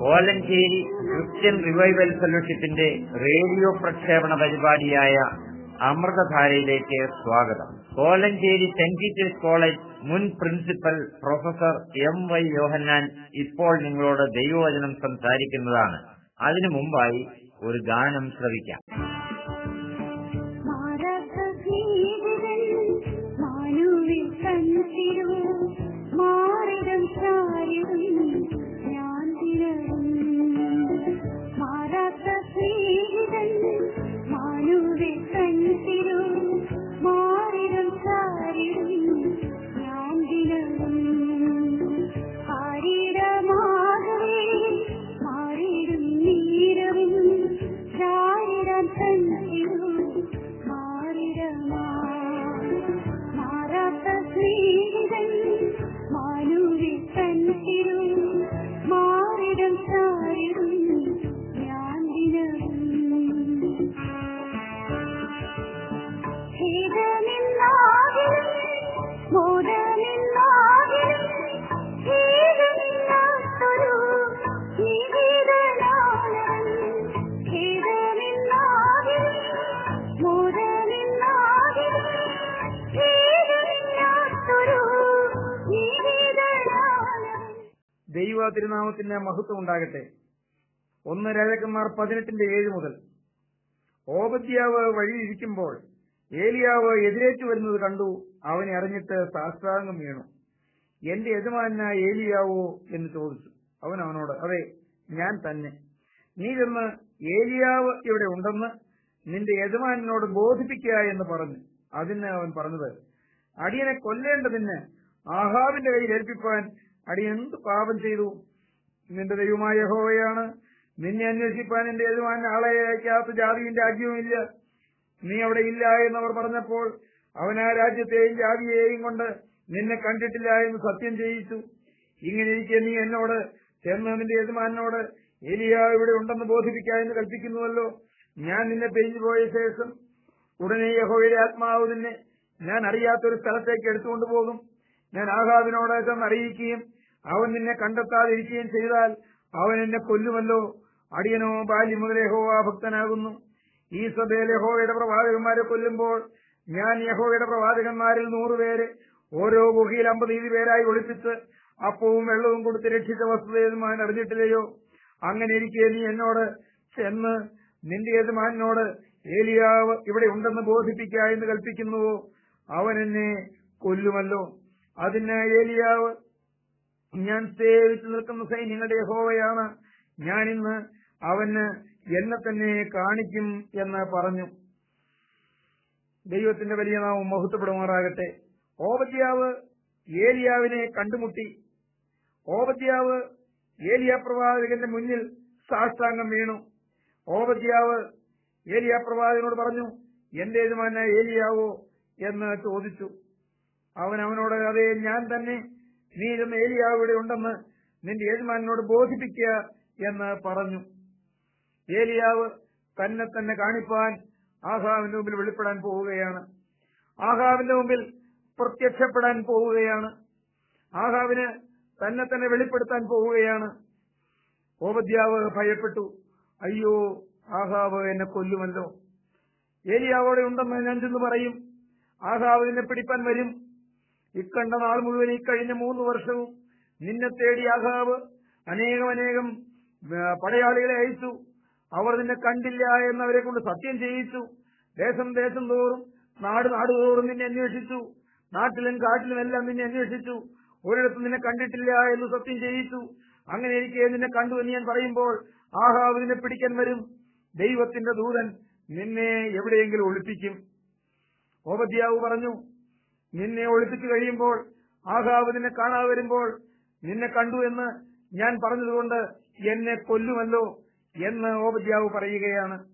Kolenchery Christian revival ഫെലോഷിപ്പിന്റെ radio പ്രക്ഷേപണ പരിപാടിയായ അമൃതധാരയിലേക്ക് സ്വാഗതം. കോലഞ്ചേരി സെന്റ് പീറ്റേഴ്സ് കോളേജ് മുൻ principal professor M Y Yohannan ഇപ്പോൾ നിങ്ങളോട് ദൈവവചനം സംസാരിക്കുന്നതാണ്. അതിനു മുമ്പായി ഒരു ഗാനം ശ്രവിക്കാം. ദൈവ തിരുനാമത്തിന് മഹത്വം ഉണ്ടാകട്ടെ. ഒന്ന് രാജാക്കന്മാർ പതിനെട്ടിന്റെ ഏഴ് മുതൽ. ഓബദ്യാവ് വഴിയിരിക്കുമ്പോൾ ഏലിയാവ് എതിരേറ്റു വരുന്നത് കണ്ടു. അവനെ അറിഞ്ഞിട്ട് സാഷ്ടാംഗം വീണു. എന്റെ യജമാനായ ഏലിയാവോ? എന്ന് ചോദിച്ചു. അവൻ അവനോട് അതെ ഞാൻ തന്നെ. നീ ചെന്ന് ഏലിയാവ് ഇവിടെ ഉണ്ടെന്ന് നിന്റെ യജമാനോട് ബോധിപ്പിക്കുക എന്ന് പറഞ്ഞു. അതിന് അവൻ പറഞ്ഞത് അടിയനെ കൊല്ലേണ്ടതിന് ആഹാബിന്റെ കയ്യിൽ ഏൽപ്പിപ്പാൻ അടിയൻ എന്ത് പാപം ചെയ്തു? നിന്റെ ദൈവമായ യഹോവയാണ്. നിന്നെ അന്വേഷിപ്പാൻ എന്റെ യജമാൻ ആളെ അയക്കാത്ത ജാതിയും രാജ്യവും ഇല്ല. നീ അവിടെ ഇല്ല എന്നവർ പറഞ്ഞപ്പോൾ അവൻ ആ രാജ്യത്തെയും ജാതിയെയും കൊണ്ട് നിന്നെ കണ്ടിട്ടില്ല എന്ന് സത്യം ചെയ്യിച്ചു. ഇങ്ങനെ ഇരിക്കെ നീ എന്നോട് ചെന്ന് നിന്റെ യജമാനോട് എലിയ ഇവിടെ ഉണ്ടെന്ന് ബോധിപ്പിക്കുക എന്ന് കൽപ്പിക്കുന്നുവല്ലോ. ഞാൻ നിന്നെ പിരിഞ്ഞുപോയ ശേഷം ഉടനെ യഹോവയുടെ ആത്മാവ് നിന്നെ ഞാൻ അറിയാത്തൊരു സ്ഥലത്തേക്ക് എടുത്തുകൊണ്ടു പോകും. ഞാൻ ആഹാബിനോട് അറിയിക്കുകയും അവൻ നിന്നെ കണ്ടെത്താതിരിക്കുകയും ചെയ്താൽ അവൻ എന്നെ കൊല്ലുമല്ലോ. അടിയനോ ബാല്യം മുതൽ യഹോവ ഭക്തനാകുന്നു. ഈ സഭയിൽ യഹോവയുടെ പ്രവാചകന്മാരെ കൊല്ലുമ്പോൾ ഞാൻ യഹോവയുടെ പ്രവാചകന്മാരിൽ നൂറുപേരെ ഓരോ ഗുഹയിൽ അമ്പത് ഇരു പേരായി ഒളിപ്പിച്ച് അപ്പവും വെള്ളവും കൊടുത്ത് രക്ഷിച്ച വസ്തുതയതുമാൻ അറിഞ്ഞിട്ടില്ലയോ? അങ്ങനെ ഇരിക്കെ നീ എന്നോട് ചെന്ന് നിന്റെ യജമാനോട് ഏലിയാവ് ഇവിടെ ഉണ്ടെന്ന് ബോധിപ്പിക്കുക എന്ന് കൽപ്പിക്കുന്നുവോ? അവൻ എന്നെ കൊല്ലുമല്ലോ. അതിന് ഏലിയാവ് ഞാൻ സേവിച്ചു നിൽക്കുന്ന സൈന്യങ്ങളുടെ യഹോവയാണ്. ഞാൻ ഇന്ന് അവന് എന്നെ തന്നെ കാണിക്കും എന്ന് പറഞ്ഞു. ദൈവത്തിന്റെ വലിയ നാമം മഹത്വപ്പെടുമാറാകട്ടെ. ഓപദ്യാവ് ഏലിയാവിനെ കണ്ടുമുട്ടി. ഓപദ്യാവ് ഏലിയ പ്രവാചകന്റെ മുന്നിൽ സാഷ്ടാംഗം വീണു. ഓപദ്യാവ് ഏലിയ പ്രവാചകനോട് പറഞ്ഞു എന്റെ യജമാന ഏലിയാവോ? എന്ന് ചോദിച്ചു. അവൻ അവനോട് അതെ ഞാൻ തന്നെ. നീ ഇരുന്ന് ഏലിയാവ് ഉണ്ടെന്ന് നിന്റെ യജമാനോട് ബോധിപ്പിക്കുക എന്ന് പറഞ്ഞു. ഏലിയാവ് തന്നെ തന്നെ കാണിപ്പാൻ ആഹാവിന്റെ മുമ്പിൽ വെളിപ്പെടാൻ പോവുകയാണ്. ആഹാവിന്റെ മുമ്പിൽ പ്രത്യക്ഷപ്പെടാൻ പോവുകയാണ്. ആഹാവിന് തന്നെ തന്നെ വെളിപ്പെടുത്താൻ പോവുകയാണ്. ഓപദ്യാവ് ഭയപ്പെട്ടു. അയ്യോ ആഹാവ് എന്നെ കൊല്ലുമല്ലോ. ഏലിയാവോടെ ഉണ്ടെന്ന് ഞാൻ ചെന്ന് പറയും. ആഹാവ് എന്നെ പിടിപ്പാൻ വരും. ഇക്കണ്ട നാൾ മുഴുവൻ ഈ കഴിഞ്ഞ മൂന്ന് വർഷവും നിന്നെ തേടി അഹാവ് അനേകം അനേകം പടയാളികളെ അയച്ചു. അവർ നിന്നെ കണ്ടില്ല എന്നവരെ കൊണ്ട് സത്യം ചെയ്യിച്ചു. ദേശം ദേശം തോറും നാട് നാട് തോറും നിന്നെ അന്വേഷിച്ചു. നാട്ടിലും കാട്ടിലും എല്ലാം നിന്നെ അന്വേഷിച്ചു. ഒരിടത്തും നിന്നെ കണ്ടിട്ടില്ല എന്ന് സത്യം ചെയ്യിച്ചു. അങ്ങനെ എനിക്ക് നിന്നെ കണ്ടു എന്ന് ഞാൻ പറയുമ്പോൾ ആഹാവ് നിന്നെ പിടിക്കാൻ വരും. ദൈവത്തിന്റെ ദൂതൻ നിന്നെ എവിടെയെങ്കിലും ഒളിപ്പിക്കും. ഓപദ്യാവ് പറഞ്ഞു നിന്നെ ഒളിപ്പിച്ചു കഴിയുമ്പോൾ ആഹാവ് നിന്നെ കാണാതെ വരുമ്പോൾ നിന്നെ കണ്ടു എന്ന് ഞാൻ പറഞ്ഞതുകൊണ്ട് എന്നെ കൊല്ലുമല്ലോ എന്ന് ഓപദ്യാവ് പറയുകയാണ്.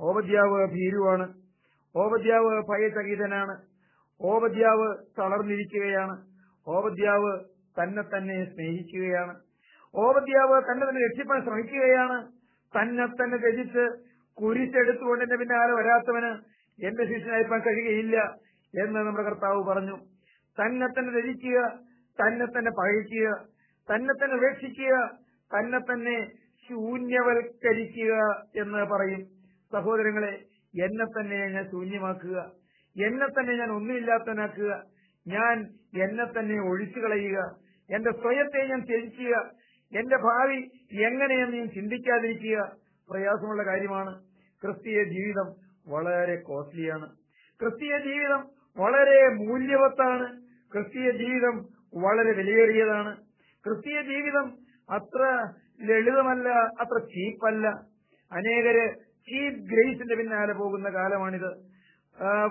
ഓപദ്യാവ് ഭീരുവാണ്. ഓപദ്യാവ് ഭയചകിതനാണ് ഓപദ്യാവ് തളർന്നിരിക്കുകയാണ്. ഓപദ്യാവ് തന്നെ തന്നെ സ്നേഹിക്കുകയാണ്. ഓപദ്യാവ് തന്നെ തന്നെ രക്ഷിപ്പാൻ ശ്രമിക്കുകയാണ്. തന്നെ തന്നെ രചിച്ച് കുരിശെടുത്തുകൊണ്ട് എന്റെ പിന്നാലെ വരാത്തവന് എന്റെ ശിഷ്യനായിപ്പാൻ കഴിയുകയില്ല. എന്ന് നമ്മുടെ കർത്താവ് പറഞ്ഞു. തന്നെ തന്നെ ധരിക്കുക തന്നെ തന്നെ പകയ്ക്കുക തന്നെ തന്നെ ഉപേക്ഷിക്കുക തന്നെ തന്നെ ശൂന്യവൽക്കരിക്കുക എന്ന് പറയും. സഹോദരങ്ങളെ എന്നെ തന്നെ ഞാൻ ശൂന്യമാക്കുക. എന്നെ തന്നെ ഞാൻ ഒന്നുമില്ലാത്തവനാക്കുക ഞാൻ എന്നെ തന്നെ ഒഴിച്ചു കളയുക. എന്റെ സ്വയത്തെ ഞാൻ ത്യജിക്കുക. എന്റെ ഭാവി എങ്ങനെയെന്ന് ഞാൻ ചിന്തിക്കാതിരിക്കുക. പ്രയാസമുള്ള കാര്യമാണ്. ക്രിസ്തീയ ജീവിതം വളരെ കോസ്റ്റ്ലിയാണ് ക്രിസ്തീയ ജീവിതം വളരെ മൂല്യവത്താണ്. ക്രിസ്തീയ ജീവിതം വളരെ വിലയേറിയതാണ്. ക്രിസ്തീയ ജീവിതം അത്ര ലളിതമല്ല അത്ര ചീപ്പല്ല. അനേകര് ചീപ്പ് ഗ്രേസിന്റെ പിന്നാലെ പോകുന്ന കാലമാണിത്.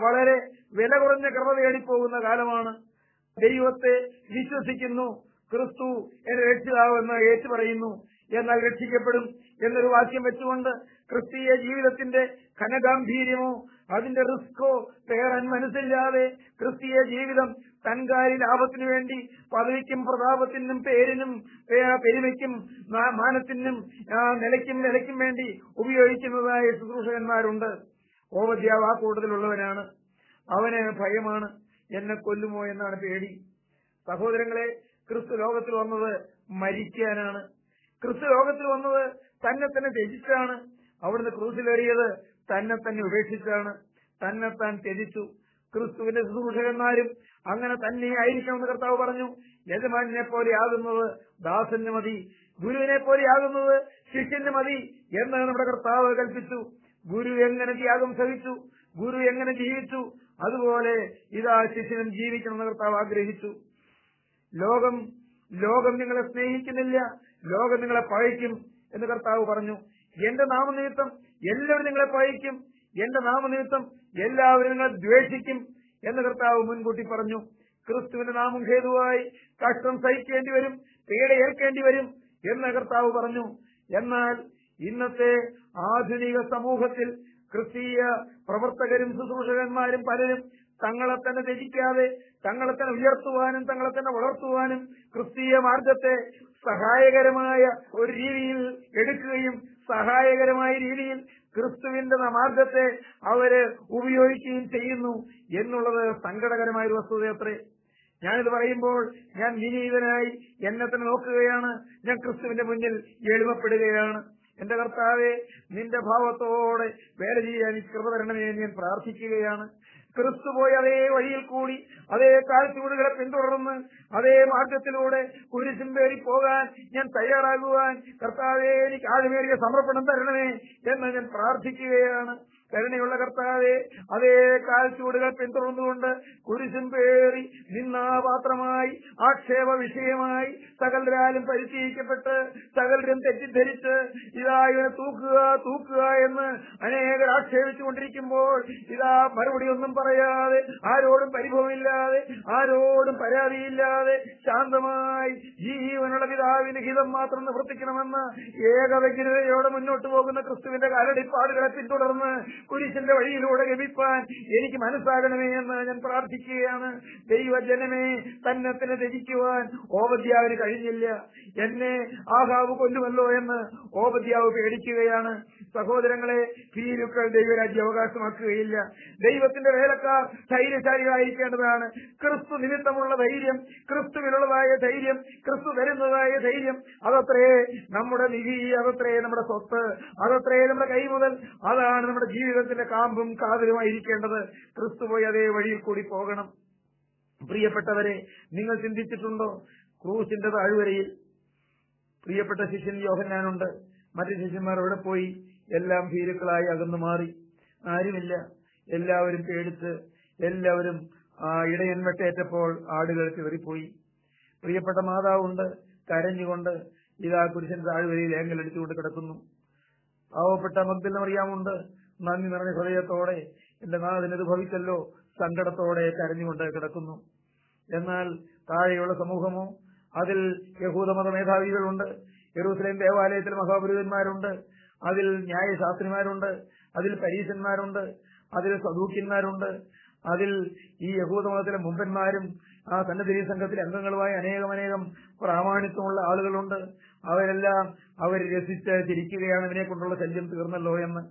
വളരെ വില കുറഞ്ഞ കൃപ തേടിപ്പോകുന്ന കാലമാണ്. ദൈവത്തെ വിശ്വസിക്കുന്നു. ക്രിസ്തു എന്നെ രക്ഷിതാവെന്ന് ഏറ്റു പറയുന്നു. എന്നാൽ രക്ഷിക്കപ്പെടും എന്നൊരു വാക്യം വെച്ചുകൊണ്ട് ക്രിസ്തീയ ജീവിതത്തിന്റെ ഘനഗാംഭീര്യമോ അതിന്റെ റിസ്കോ പേരൻ മനസ്സില്ലാതെ ക്രിസ്തീയ ജീവിതം തൻകാരി ലാഭത്തിനു വേണ്ടി പദവിക്കും പ്രതാപത്തിനും പേരിനും പെരുമയ്ക്കും മാനത്തിനും നിലയ്ക്കും നിലയ്ക്കും വേണ്ടി ഉപയോഗിക്കുന്നതായ ശുശ്രൂഷകന്മാരുണ്ട്. ഓവദ്യാവ് ആ കൂട്ടത്തിലുള്ളവനാണ് അവന് ഭയമാണ്. എന്നെ കൊല്ലുമോ എന്നാണ് പേടി. സഹോദരങ്ങളെ ക്രിസ്തു ലോകത്തിൽ വന്നത് മരിക്കാനാണ്. ക്രിസ്തു ലോകത്തിൽ വന്നത് തന്നെ തന്നെ രചിച്ചാണ് അവിടുന്ന് ക്രൂസിലേറിയത് തന്നെ തന്നെ ഉപേക്ഷിച്ചാണ് തന്നെ താൻ ത്യജിച്ചു. ക്രിസ്തുവിന്റെ ശുശ്രൂഷകന്മാരും അങ്ങനെ തന്നെ ആയിരിക്കണമെന്ന് കർത്താവ് പറഞ്ഞു. യജമാനെ പോലെയാകുന്നത് ദാസന് മതി. ഗുരുവിനെ പോലെയാകുന്നത് ശിഷ്യന് മതി എന്ന് നമ്മുടെ കർത്താവ് കൽപ്പിച്ചു. ഗുരു എങ്ങനെ ത്യാഗം സഹിച്ചു? ഗുരു എങ്ങനെ ജീവിച്ചു? അതുപോലെ ഇതാ ശിഷ്യനും ജീവിക്കണമെന്ന് കർത്താവ് ആഗ്രഹിച്ചു. ലോകം ലോകം നിങ്ങളെ സ്നേഹിക്കുന്നില്ല. ലോകം നിങ്ങളെ പഴയ്ക്കും എന്ന് കർത്താവ് പറഞ്ഞു. എന്റെ നാമനിമിത്തം എല്ലാവരും നിങ്ങളെ പഴയ്ക്കും എന്റെ നാമനിമിത്തം എല്ലാവരും നിങ്ങളെ ദ്വേഷിക്കും എന്ന് കർത്താവ് മുൻകൂട്ടി പറഞ്ഞു. ക്രിസ്തുവിന്റെ നാമം ഹേതുവായി കഷ്ടം സഹിക്കേണ്ടി വരും പീഡ ഏൽക്കേണ്ടി വരും എന്ന് കർത്താവ് പറഞ്ഞു. എന്നാൽ ഇന്നത്തെ ആധുനിക സമൂഹത്തിൽ ക്രിസ്തീയ പ്രവർത്തകരും ശുശ്രൂഷകന്മാരും പലരും തങ്ങളെ തന്നെ ത്യജിക്കാതെ തങ്ങളെ തന്നെ ഉയർത്തുവാനും തങ്ങളെ തന്നെ വളർത്തുവാനും ക്രിസ്തീയ മാർഗത്തെ സഹായകരമായ ഒരു രീതിയിൽ എടുക്കുകയും സഹായകരമായ രീതിയിൽ ക്രിസ്തുവിന്റെ മാർഗത്തെ അവർ ഉപയോഗിക്കുകയും ചെയ്യുന്നു എന്നുള്ളത് സങ്കടകരമായ ഒരു വസ്തുതയത്രേ ഞാനിത് പറയുമ്പോൾ ഞാൻ വിനീതനായി എന്നെ തന്നെ നോക്കുകയാണ്. ഞാൻ ക്രിസ്തുവിന്റെ മുന്നിൽ എളിമപ്പെടുകയാണ്. എന്റെ കർത്താവെ നിന്റെ ഭാവത്തോടെ വേല ചെയ്യാൻ കൃപ തരണമേ ഞാൻ പ്രാർത്ഥിക്കുകയാണ്. ക്രിസ്തു പോയി അതേ വഴിയിൽ കൂടി അതേ കാൽച്ചൂടുകളെ പിന്തുടർന്ന് അതേ മാർഗത്തിലൂടെ കുരിശും പേരി പോകാൻ ഞാൻ തയ്യാറാകുവാൻ കർത്താവേ എനിക്ക് ആഴമേറിയ സമർപ്പണം തരണമേ എന്ന് ഞാൻ പ്രാർത്ഥിക്കുകയാണ്. കരുണയുള്ള കർത്താവെ അതേ കാൽച്ചൂടുകൾ പിന്തുടർന്നുകൊണ്ട് കുരിശും പേറി നിന്നാപാത്രമായി ആക്ഷേപ വിഷയമായി സകലരാലും പരിചയിക്കപ്പെട്ട് സകലരും തെറ്റിദ്ധരിച്ച് ഇതാ ഇവനെ തൂക്കുക തൂക്കുക എന്ന് അനേകർ ആക്ഷേപിച്ചുകൊണ്ടിരിക്കുമ്പോൾ ഇതാ മറുപടി ഒന്നും പറയാതെ ആരോടും പരിഭവമില്ലാതെ ആരോടും പരാതിയില്ലാതെ ശാന്തമായി ജീവനുള്ള പിതാവിന് ഹിതം മാത്രം നിവർത്തിക്കണമെന്ന് ഏകവ്യഗ്രതയോടെ മുന്നോട്ട് പോകുന്ന ക്രിസ്തുവിന്റെ കാലടിപ്പാടുകളെ പിന്തുടർന്ന് കുരിശിന്റെ വഴിയിലൂടെ ലഭിപ്പാൻ എനിക്ക് മനസ്സാകണമേ എന്ന് ഞാൻ പ്രാർത്ഥിക്കുകയാണ്. ദൈവജനമേ തന്നെ തന്നെ ത്യജിക്കുവാൻ ഓപദ്യാവിന് കഴിഞ്ഞില്ല. എന്നെ ആഹാവ് കൊല്ലുമല്ലോ എന്ന് ഓപദ്യാവ് പേടിക്കുകയാണ്. സഹോദരങ്ങളെ ഭീരുക്കൾ ദൈവരാജ്യം അവകാശമാക്കുകയില്ല. ദൈവത്തിന്റെ വേലക്കാർ ധൈര്യശാലികളായിരിക്കേണ്ടതാണ്. ക്രിസ്തു നിമിത്തമുള്ള ധൈര്യം ക്രിസ്തുവിനുള്ളതായ ധൈര്യം ക്രിസ്തു വരുന്നതായ ധൈര്യം അതത്രേ നമ്മുടെ നിധി അതത്രേ നമ്മുടെ സ്വത്ത് അതത്രേ നമ്മുടെ കൈ മുതൽ അതാണ് നമ്മുടെ ജീവിതത്തിന്റെ കാമ്പും കാതലുമായിരിക്കേണ്ടത്. ക്രിസ്തു പോയി അതേ വഴിയിൽ കൂടി പോകണം. പ്രിയപ്പെട്ടവരെ നിങ്ങൾ ചിന്തിച്ചിട്ടുണ്ടോ? ക്രൂസിന്റെ താഴ്വരയിൽ പ്രിയപ്പെട്ട ശിഷ്യൻ യോഹന്നാനുണ്ട്. മറ്റു ശിഷ്യന്മാർ അവിടെ പോയി എല്ലാം ഭീരുക്കളായി അകന്നു മാറി. ആരുമില്ല. എല്ലാവരും പേടിച്ച് എല്ലാവരും ഇടയൻ വെട്ടേറ്റപ്പോൾ ആടുകൾ ചെറിപ്പോയി പ്രിയപ്പെട്ട മാതാവുണ്ട്. കരഞ്ഞുകൊണ്ട് ഇതാ കുരിശൻ താഴ്വരയിൽ ഏങ്ങലടിച്ചുകൊണ്ട് കിടക്കുന്നു. പാവപ്പെട്ട മഗ്ദല അറിയാമുണ്ട്. നന്ദി നിറഞ്ഞ ഹൃദയത്തോടെ എന്റെ നാഥനത് ഭവിച്ചല്ലോ സങ്കടത്തോടെ കരഞ്ഞുകൊണ്ട് കിടക്കുന്നു. എന്നാൽ താഴെയുള്ള സമൂഹമോ അതിൽ യഹൂദമത മേധാവികളുണ്ട്. യെറൂസലേം ദേവാലയത്തിൽ മഹാപുരുഷന്മാരുണ്ട് അതിൽ ന്യായശാസ്ത്രിമാരുണ്ട് അതിൽ പരീശന്മാരുണ്ട് അതിൽ സദൂക്യന്മാരുണ്ട് അതിൽ ഈ യഹൂദമതത്തിലെ മുമ്പന്മാരും ആ സന്നദ്ധി സംഘത്തിലെ അംഗങ്ങളുമായ അനേകമനേകം പ്രാമാണിത്വമുള്ള ആളുകളുണ്ട്. അവരെല്ലാം അവർ രസിച്ച് ചിരിക്കുകയാണ് ഇവനെ കൊണ്ടുള്ള ശല്യം തീർന്നല്ലോ എന്ന്.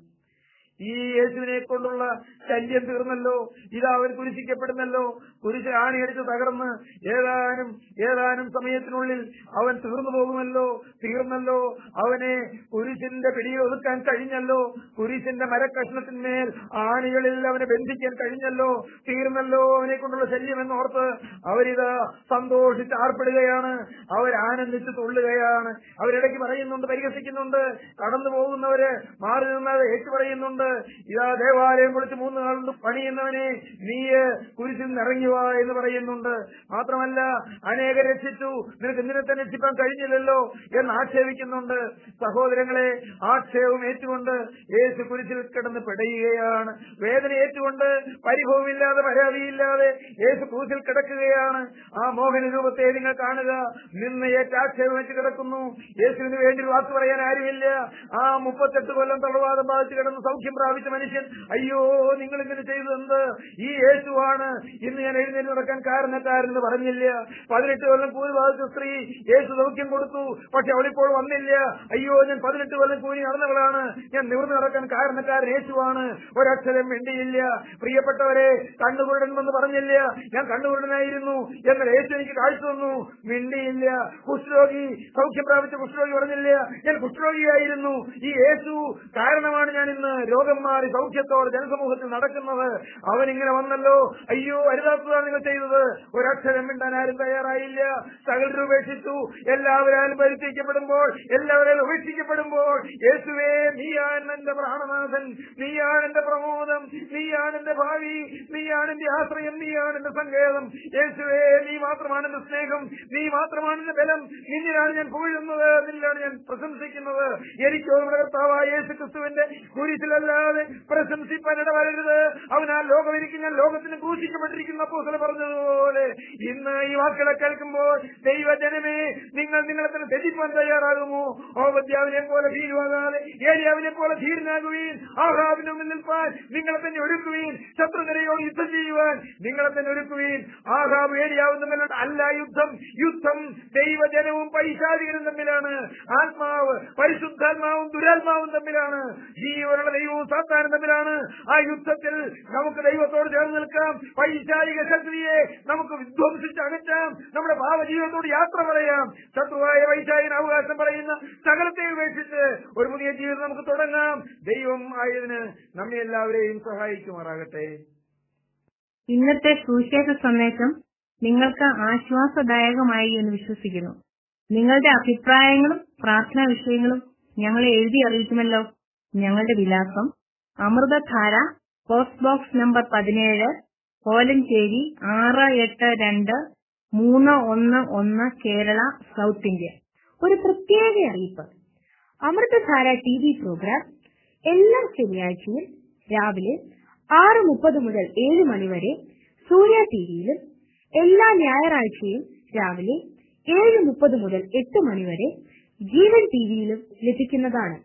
ഈ യേശുവിനെ കൊണ്ടുള്ള ശല്യം തീർന്നല്ലോ. ഇതാ അവൻ കുരിശിക്കപ്പെടുന്നല്ലോ. കുരിശ് ആണിയടിച്ച് തകർന്ന് ഏതാനും ഏതാനും സമയത്തിനുള്ളിൽ അവൻ തീർന്നു പോകുമല്ലോ തീർന്നല്ലോ. അവനെ കുരിശിന്റെ പിടിയിൽ ഒതുക്കാൻ കഴിഞ്ഞല്ലോ. കുരിശിന്റെ മരക്കഷ്ണത്തിന്മേൽ ആണികളിൽ അവനെ ബന്ധിക്കാൻ കഴിഞ്ഞല്ലോ. തീർന്നല്ലോ അവനെ കൊണ്ടുള്ള ശല്യം എന്നോർത്ത് അവരിത് സന്തോഷിച്ച് ആർപ്പെടുകയാണ്. അവരാനന്ദിച്ച് തുള്ളുകയാണ്. അവരിടയ്ക്ക് പറയുന്നുണ്ട് പരിഹസിക്കുന്നുണ്ട്. കടന്നു പോകുന്നവര് മാറി നിന്നത് ഏറ്റു പറയുന്നുണ്ട് ഇതാ ദേവാലയം കുളിച്ച് മൂന്ന് നാളുണ്ട് പണിയുന്നവനെ നീ കുരിശിൽ നിന്ന് ഇറങ്ങി വാ എന്ന് പറയുന്നുണ്ട്. മാത്രമല്ല അനേക രക്ഷിച്ചു. നിനക്ക് ഇന്നലെ തന്നെ രക്ഷിക്കാൻ കഴിഞ്ഞില്ലല്ലോ എന്ന് ആക്ഷേപിക്കുന്നുണ്ട്. സഹോദരങ്ങളെ ആക്ഷേപം ഏറ്റുകൊണ്ട് യേശു കുരിശിൽ കിടന്ന് പിടയുകയാണ്. വേദന ഏറ്റുകൊണ്ട് പരിഭവമില്ലാതെ പരാതിയില്ലാതെ യേശു കുരിശിൽ കിടക്കുകയാണ്. ആ മോഹന രൂപത്തെ നിങ്ങൾ കാണുക. നിന്ന് ഏറ്റ ആക്ഷേപം വെച്ച് കിടക്കുന്നു. യേശുവിന് വേണ്ടി വാക്ക് പറയാൻ ആരുമില്ല. ആ മുപ്പത്തെട്ട് കൊല്ലം തളവാദം ബാധിച്ച് കിടന്ന് സൗഖ്യം പ്രാപിച്ച മനുഷ്യൻ അയ്യോ നിങ്ങൾ ഇങ്ങനെ ചെയ്തതെന്ത് ഈ യേശുവാണ് ഇന്ന് ഞാൻ എഴുന്നേറ്റ് നടക്കാൻ കാരണക്കാരെന്ന് പറഞ്ഞില്ല. പതിനെട്ട് കൊല്ലം കൂലി ബാധിച്ച സ്ത്രീ യേശു ദൗത്യം കൊടുത്തു. പക്ഷെ അവളിപ്പോൾ വന്നില്ല. അയ്യോ ഞാൻ പതിനെട്ട് കൊല്ലം കൂലി നടന്നവളാണ്. ഞാൻ നിവർന്നു നടക്കാൻ കാരണക്കാരൻ യേശുവാണ്. ഒരക്ഷരം വേണ്ടിയില്ല പ്രിയപ്പെട്ടവരെ കണ്ണുകുരുടനെന്ന് പറഞ്ഞില്ല. ഞാൻ കണ്ണുകുരുടനായിരുന്നു. എന്നാൽ യേശു എനിക്ക് കാഴ്ച തന്നു. മിണ്ടിയില്ല. കുഷ്ഠരോഗി സൗഖ്യം പ്രാപിച്ച കുഷ്ഠരോഗി പറഞ്ഞില്ല. ഞാൻ കുഷ്ഠരോഗിയായിരുന്നു. ഈ യേശു കാരണമാണ് ഞാൻ ഇന്ന് മാറി സൗഖ്യത്തോടെ ജനസമൂഹത്തിൽ നടക്കുന്നത് അവൻ ഇങ്ങനെ വന്നല്ലോ അയ്യോ അരുതാത്തതാണ് നിങ്ങൾ ചെയ്തത്. ഒരക്ഷരം മിണ്ടാൻ ആരും തയ്യാറായില്ല. സകലരും ഉപേക്ഷിച്ചു. എല്ലാവരും പരിചയിക്കപ്പെടുമ്പോൾ എല്ലാവരും ഉപേക്ഷിക്കപ്പെടുമ്പോൾ യേശുവേ നീയാണ് എന്റെ പ്രാണനാഥൻ. നീയാണ് എന്റെ പ്രമോദം. നീയാണ് എന്റെ ഭാവി. നീയാണ് എന്റെ ആശ്രയം. നീയാണ് എന്റെ സങ്കേതം. യേശുവേ നീ മാത്രമാണ് എന്റെ സ്നേഹം. നീ മാത്രമാണ് എന്റെ ബലം. നിന്നിലാണ് ഞാൻ പുകഴുന്നത്. നിന്നിലാണ് ഞാൻ പ്രശംസിക്കുന്നത്. എനിക്കോ കർത്താവായ യേശു ക്രിസ്തുവിന്റെ കുരിശിലല്ലാതെ പ്രശംസിപ്പാൻ ഇടവരരുത് അവൻ ആ ലോകം ഇരിക്കുന്ന ലോകത്തിന് ക്രൂശിക്കപ്പെട്ടിരിക്കുന്ന. പൂസല പറഞ്ഞതുപോലെ ഇന്ന് ഈ വാക്കുകളെ കേൾക്കുമ്പോൾ ദൈവജനമേ നിങ്ങൾ നിങ്ങളെ തന്നെ തെറ്റിപ്പാൻ തയ്യാറാകുമോ? ഓപദ്യാവിനെ പോലെ ഭീരുവാകാതെ ഏരിയാവിനെ പോലെ ധീരനാകുകയും ആഹാബിന് മുന്നിൽ നിൽപ്പാൻ നിങ്ങളെ തന്നെ ഒരുക്കുവീൻ ശത്രുനിരയോട് യുദ്ധം ചെയ്യുവാൻ നിങ്ങളെ തന്നെ ഒരുക്കുവീൻ. ആഹാബ് ഏരിയാവും തമ്മിലുള്ള അല്ല യുദ്ധം. യുദ്ധം ദൈവജനവും പൈശാചികരും തമ്മിലാണ്. ആത്മാവ് പരിശുദ്ധാത്മാവും ദുരാത്മാവും തമ്മിലാണ്. ജീവനുള്ള ദൈവവും സാത്താനും തമ്മിലാണ്. ആ യുദ്ധത്തിൽ നമുക്ക് ദൈവത്തോട് ചേർന്ന് നിൽക്കാം. പൈശാചിക ശക്തിയെ നമുക്ക് വിധ്വംസിച്ച് അകറ്റാം. നമ്മുടെ ഭാവജീവിതത്തോട് യാത്ര പറയാം. ശത്രുവായ പൈശാചിന് അവകാശം പറയുന്ന സകലത്തെ ഉപേക്ഷിച്ച് ഒരു പുതിയ ജീവിതം നമുക്ക് തുടങ്ങാം. ദൈവം ആയതിന് നമ്മെ എല്ലാവരെയും സഹായിക്കുമാറാകട്ടെ. ഇന്നത്തെ സുവിശേഷ സന്ദേശം നിങ്ങൾക്ക് ആശ്വാസദായകമായി എന്ന് വിശ്വസിക്കുന്നു. നിങ്ങളുടെ അഭിപ്രായങ്ങളും പ്രാർത്ഥനാ വിഷയങ്ങളും ഞങ്ങളെ എഴുതി അറിയിക്കുമല്ലോ. ഞങ്ങളുടെ വിലാസം അമൃതധാര പോസ്റ്റ് ബോക്സ് നമ്പർ പതിനേഴ് കോലഞ്ചേരി ആറ് എട്ട് രണ്ട് മൂന്ന് ഒന്ന് ഒന്ന് കേരള സൗത്ത് ഇന്ത്യ. ഒരു പ്രത്യേക അറിയിപ്പ്. അമൃതധാര ടി വി പ്രോഗ്രാം എല്ലാ ശനിയാഴ്ചയും രാവിലെ ആറ് മുപ്പത് മുതൽ ഏഴ് മണിവരെ സൂര്യ ടിവിയിലും എല്ലാ ഞായറാഴ്ചയും രാവിലെ ഏഴ് മുപ്പത് മുതൽ എട്ട് മണിവരെ ജീവൻ ടിവിയിലും ലഭിക്കുന്നതാണ്.